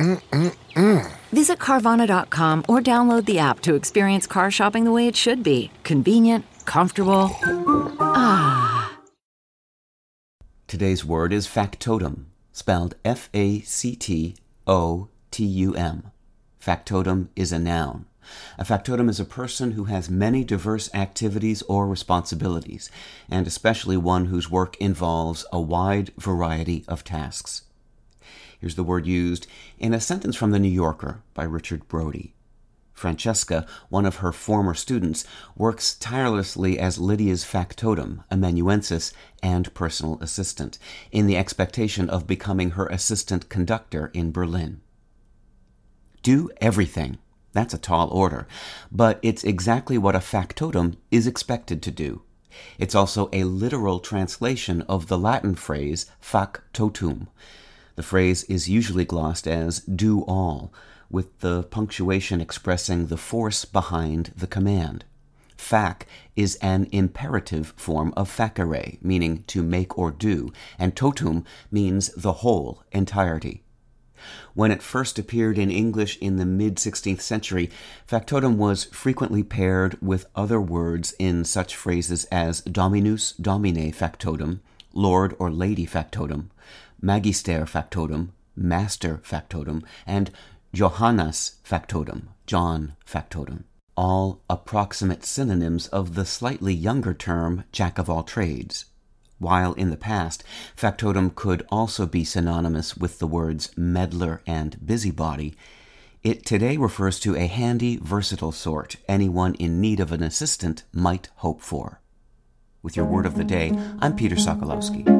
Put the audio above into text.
Mm-mm-mm. Visit Carvana.com or download the app to experience car shopping the way it should be convenient, comfortable. Ah. Today's word is factotum, spelled F A C T O T U M. Factotum is a noun. A factotum is a person who has many diverse activities or responsibilities, and especially one whose work involves a wide variety of tasks. Here's the word used in a sentence from The New Yorker by Richard Brody. Francesca, one of her former students, works tirelessly as Lydia's factotum, amanuensis, and personal assistant, in the expectation of becoming her assistant conductor in Berlin. Do everything. That's a tall order, but it's exactly what a factotum is expected to do. It's also a literal translation of the Latin phrase factotum, the phrase is usually glossed as do all, with the punctuation expressing the force behind the command. Fac is an imperative form of facere, meaning to make or do, and totum means the whole, entirety. When it first appeared in English in the mid 16th century, factotum was frequently paired with other words in such phrases as dominus domina factotum, lord or lady factotum, Magister factotum, Master factotum, and Johannes factotum, John factotum, all approximate synonyms of the slightly younger term Jack of all trades. While in the past, factotum could also be synonymous with the words meddler and busybody, it today refers to a handy, versatile sort anyone in need of an assistant might hope for. With your word of the day, I'm Peter Sokolowski.